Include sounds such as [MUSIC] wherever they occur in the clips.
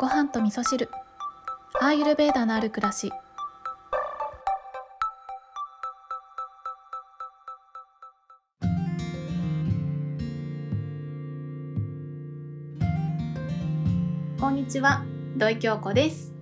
ご飯と味噌汁。アーユルベーダのある暮らし。こんにちは。土井京子です、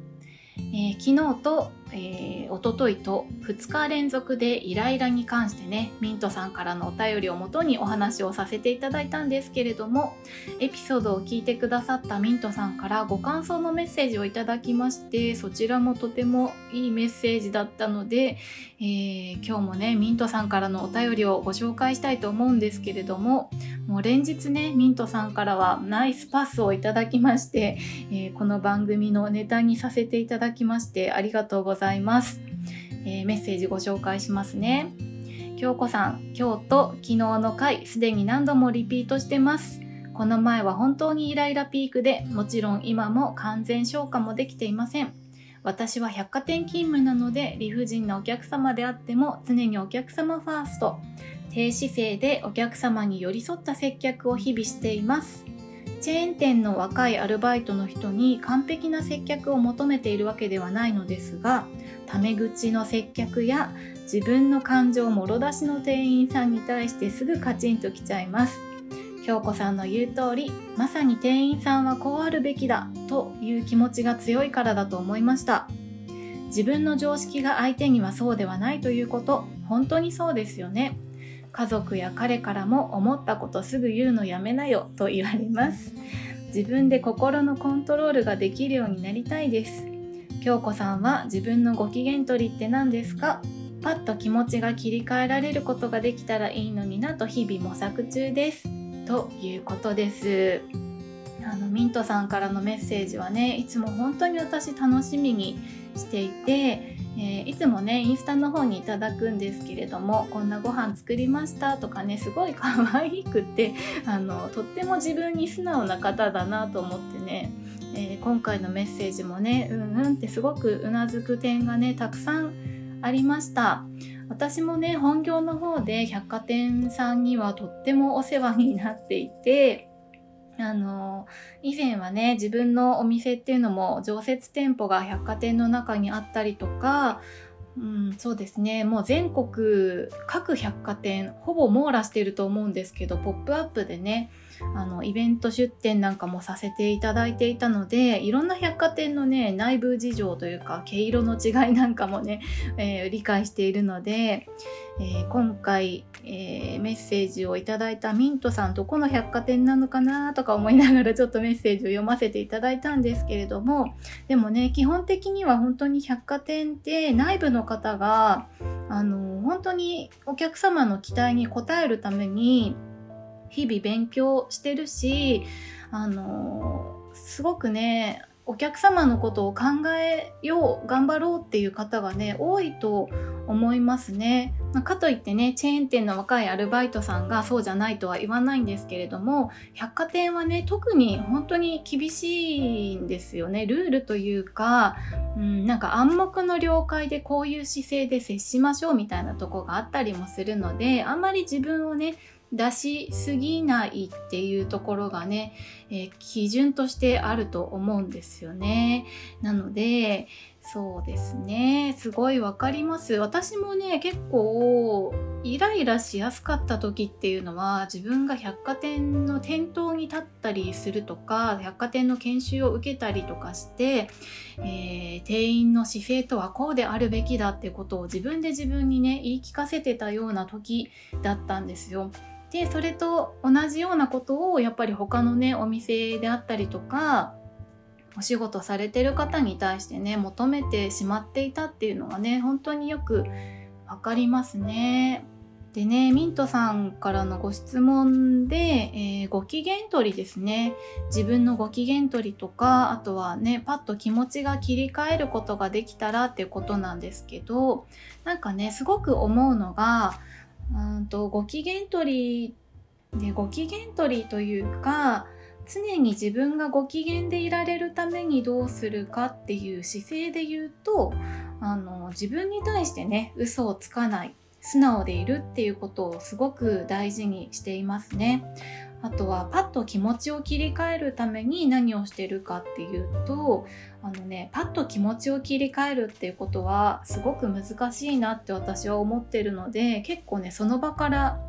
えー昨日と、えー、一昨日と2日連続でイライラに関してねミントさんからのお便りをもとにお話をさせていただいたんですけれどもエピソードを聞いてくださったミントさんからご感想のメッセージをいただきましてそちらもとてもいいメッセージだったので、えー今日もねミントさんからのお便りをご紹介したいと思うんですけれどももう連日ねミントさんからはナイスパスをいただきまして、えーこの番組のネタにさせていただきましてありがとうございます、えーメッセージご紹介しますね。京子さん今日と昨日の回すでに何度もリピートしてます。この前は本当にイライラピークでもちろん今も完全消化もできていません。私は百貨店勤務なので理不尽なお客様であっても常にお客様ファースト。低姿勢でお客様に寄り添った接客を日々しています。チェーン店の若いアルバイトの人に完璧な接客を求めているわけではないのですがタメ口の接客や自分の感情もろ出しの店員さんに対してすぐカチンときちゃいます。京子さんの言う通りまさに店員さんはこうあるべきだという気持ちが強いからだと思いました。自分の常識が相手にはそうではないということ本当にそうですよね。家族や彼からも思ったことすぐ言うのやめなよと言われます。自分で心のコントロールができるようになりたいです。京子さんは自分のご機嫌取りって何ですか？パッと気持ちが切り替えられることができたらいいのになと日々模索中です。ということです。あのミントさんからのメッセージはねいつも本当に私楽しみにしていて、えーいつもねインスタの方にいただくんですけれどもこんなご飯作りましたとかねすごい可愛くて [LAUGHS] あのとっても自分に素直な方だなと思ってね、えー今回のメッセージもねうんうんってすごくうなずく点がねたくさんありました。私もね本業の方で百貨店さんにはとってもお世話になっていてあの以前はね自分のお店っていうのも常設店舗が百貨店の中にあったりとか、うん、そうですね。もう全国各百貨店ほぼ網羅してると思うんですけど「ポップアップでねあのイベント出店なんかもさせていただいていたのでいろんな百貨店のね内部事情というか毛色の違いなんかもね、えー理解しているので、えー今回、えーメッセージをいただいたミントさんどこの百貨店なのかなとか思いながらちょっとメッセージを読ませていただいたんですけれどもでもね基本的には本当に百貨店って内部の方があの本当にお客様の期待に応えるために日々勉強してるしあのすごくねお客様のことを考えよう頑張ろうっていう方がね多いと思いますね。まあかといってねチェーン店の若いアルバイトさんがそうじゃないとは言わないんですけれども百貨店はね特に本当に厳しいんですよねルールというか、うん、なんか暗黙の了解でこういう姿勢で接しましょうみたいなとこがあったりもするのであんまり自分をね出しすぎないっていうところがね、えー基準としてあると思うんですよね。なのでそうですねすごいわかります私もね結構イライラしやすかった時っていうのは自分が百貨店の店頭に立ったりするとか百貨店の研修を受けたりとかして、えー店員の姿勢とはこうであるべきだってことを自分で自分にね言い聞かせてたような時だったんですよ。でそれと同じようなことをやっぱり他のねお店であったりとかお仕事されてる方に対してね求めてしまっていたっていうのがね本当によくわかりますね。でねミントさんからのご質問で、えーご機嫌取りですね自分のご機嫌取りとかあとはねパッと気持ちが切り替えることができたらっていうことなんですけどなんかねすごく思うのがとご機嫌取りでご機嫌取りというか常に自分がご機嫌でいられるためにどうするかっていう姿勢で言うとあの自分に対してね嘘をつかない素直でいるっていうことをすごく大事にしていますね。あとはパッと気持ちを切り替えるために何をしてるかっていうとあのねパッと気持ちを切り替えるっていうことはすごく難しいなって私は思ってるので結構ねその場から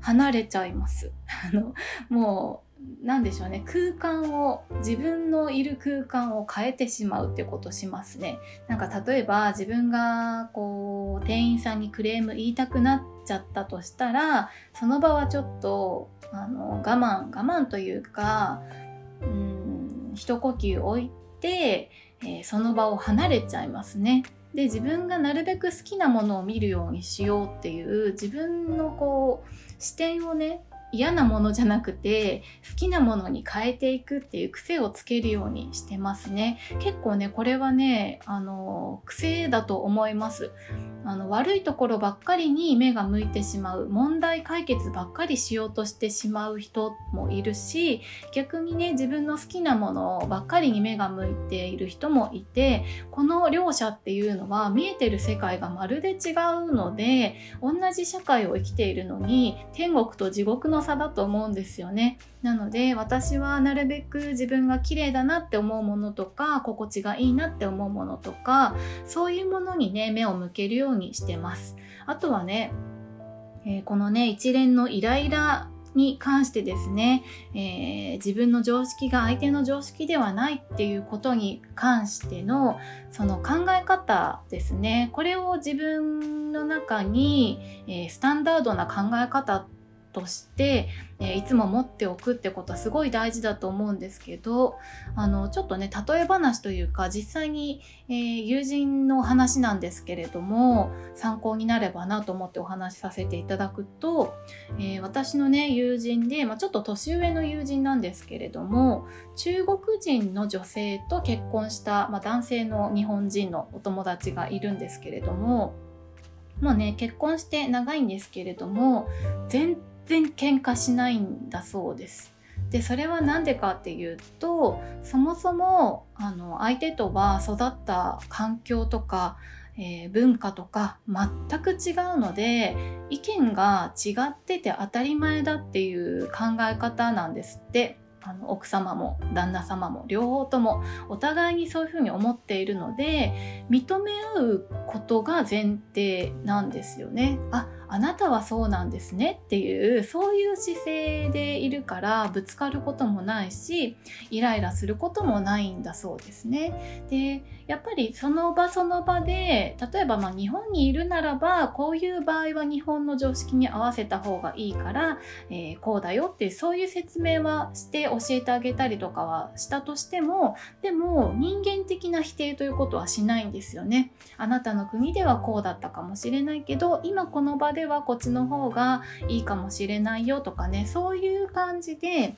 離れちゃいます。あのもう何でしょうね。空間を自分のいる空間を変えてしまうってことしますね。なんか例えば自分がこう店員さんにクレーム言いたくなっちゃったとしたらその場はちょっとあの我慢我慢というかうん一呼吸置いて、えー、その場を離れちゃいますね。で自分がなるべく好きなものを見るようにしようっていう自分のこう視点をね嫌なものじゃなくて好きなものに変えていくっていう癖をつけるようにしてますね。結構ねこれはねあの癖だと思います。あの悪いところばっかりに目が向いてしまう問題解決ばっかりしようとしてしまう人もいるし逆にね自分の好きなものばっかりに目が向いている人もいてこの両者っていうのは見えてる世界がまるで違うので同じ社会を生きているのに天国と地獄の差だと思うんですよね。なので私はなるべく自分が綺麗だなって思うものとか心地がいいなって思うものとかそういうものにね目を向けるようにしてます。あとはね、えー、このね一連のイライラに関してですね、えー、自分の常識が相手の常識ではないっていうことに関してのその考え方ですねこれを自分の中に、えー、スタンダードな考え方ってとして、え、いつも持っておくってことはすごい大事だと思うんですけどあのちょっとね例え話というか実際に、えー、友人の話なんですけれども参考になればなと思ってお話しさせていただくと、えー、私のね友人で、まあ、ちょっと年上の友人なんですけれども中国人の女性と結婚した、まあ、男性の日本人のお友達がいるんですけれどももうね結婚して長いんですけれども全然喧嘩しないんだそうです。でそれは何でかっていうとそもそもあの相手とは育った環境とか、えー、文化とか全く違うので意見が違ってて当たり前だっていう考え方なんですって。あの奥様も旦那様も両方ともお互いにそういうふうに思っているので認め合うことが前提なんですよね。ああなたはそうなんですねっていうそういう姿勢でいるからぶつかることもないしイライラすることもないんだそうですね。でやっぱりその場その場で例えばま日本にいるならばこういう場合は日本の常識に合わせた方がいいから、えー、こうだよってそういう説明はして教えてあげたりとかはしたとしてもでも人間的な否定ということはしないんですよね。あなたの国ではこうだったかもしれないけど今この場でではこっちの方がいいかもしれないよとかねそういう感じで、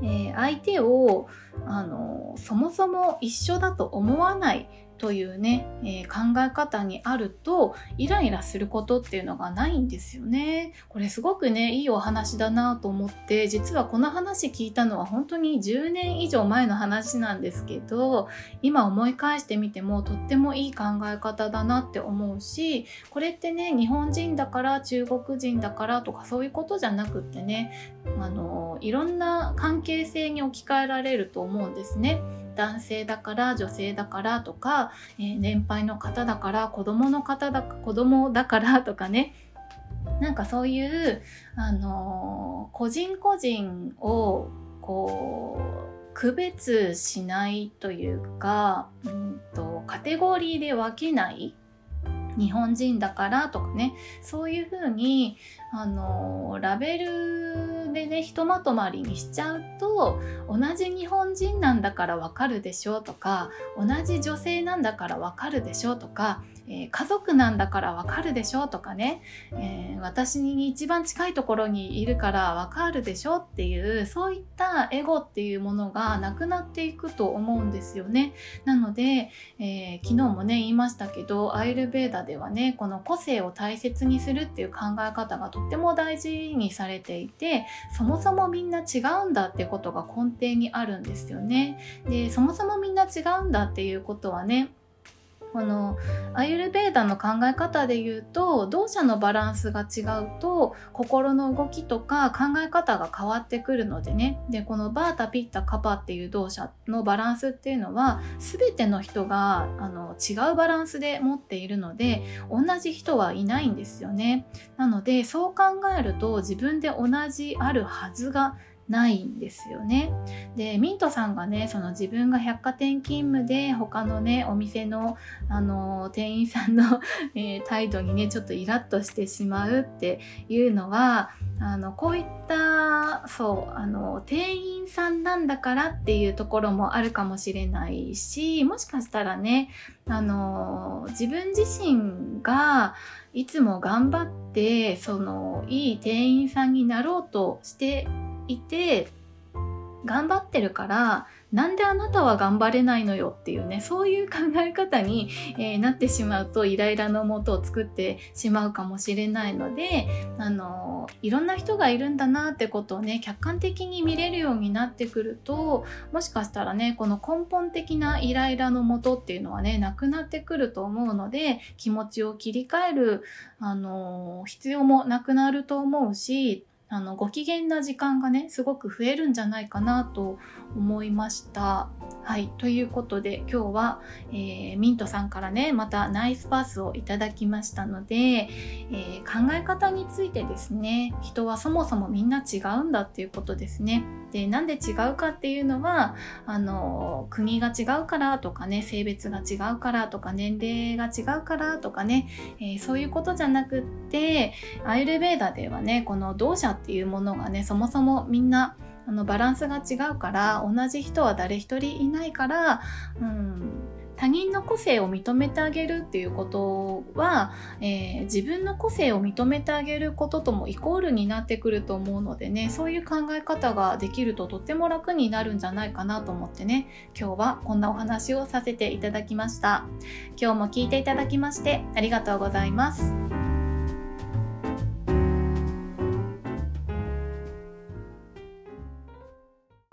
えー、相手をあのそもそも一緒だと思わないというね、えー、考え方にあるとイライラすることっていうのがないんですよね。これすごくねいいお話だなと思って実はこの話聞いたのは本当に10年以上前の話なんですけど今思い返してみてもとってもいい考え方だなって思うしこれってね日本人だから中国人だからとかそういうことじゃなくってねあのいろんな関係性に置き換えられると思うんですね。男性だから女性だからとか、えー、年配の方だから子供の方だ子供だからとかね。なんかそういう、あのー、個人個人をこう区別しないというか、うんと、カテゴリーで分けない。日本人だからとかね。そういうふうにあのラベルでねひとまとまりにしちゃうと同じ日本人なんだからわかるでしょうとか同じ女性なんだからわかるでしょとかえー、家族なんだからわかるでしょとかね、えー、私に一番近いところにいるからわかるでしょっていうそういったエゴっていうものがなくなっていくと思うんですよね。なので、えー、昨日もね言いましたけどアイルベーダではねこの個性を大切にするっていう考え方がとっても大事にされていてそもそもみんな違うんだってことが根底にあるんですよね。でそもそもみんな違うんだっていうことはねこのアユルベーダの考え方で言うと動作のバランスが違うと心の動きとか考え方が変わってくるのでね。でこのバータピッタカパっていう動作のバランスっていうのは全ての人があの違うバランスで持っているので同じ人はいないんですよね。なのでそう考えると自分で同じあるはずがないんですよね。でミントさんがねその自分が百貨店勤務で他のねお店のあの店員さんの、[LAUGHS] え、態度にねちょっとイラッとしてしまうっていうのはあのこういったそうあの店員さんなんだからっていうところもあるかもしれないしもしかしたらねあの自分自身がいつも頑張ってそのいい店員さんになろうとしていて頑張ってるからなんであなたは頑張れないのよっていうねそういう考え方に、えー、なってしまうとイライラのもとを作ってしまうかもしれないのであのいろんな人がいるんだなってことをね客観的に見れるようになってくるともしかしたらねこの根本的なイライラのもとっていうのはねなくなってくると思うので気持ちを切り替えるあの必要もなくなると思うしあのご機嫌な時間がねすごく増えるんじゃないかなと思いました。はい。ということで今日は、えー、ミントさんからね、またナイスパスをいただきましたので、えー、考え方についてですね、人はそもそもみんな違うんだっていうことですね。で、なんで違うかっていうのは、あの、国が違うからとかね、性別が違うからとか、年齢が違うからとかね、えー、そういうことじゃなくって、アイルベーダではね、この同社っていうものがね、そもそもみんなあのバランスが違うから同じ人は誰一人いないから、うん、他人の個性を認めてあげるっていうことは、えー、自分の個性を認めてあげることともイコールになってくると思うのでねそういう考え方ができるととっても楽になるんじゃないかなと思ってね今日はこんなお話をさせていただきました。今日も聞いていただきましてありがとうございます。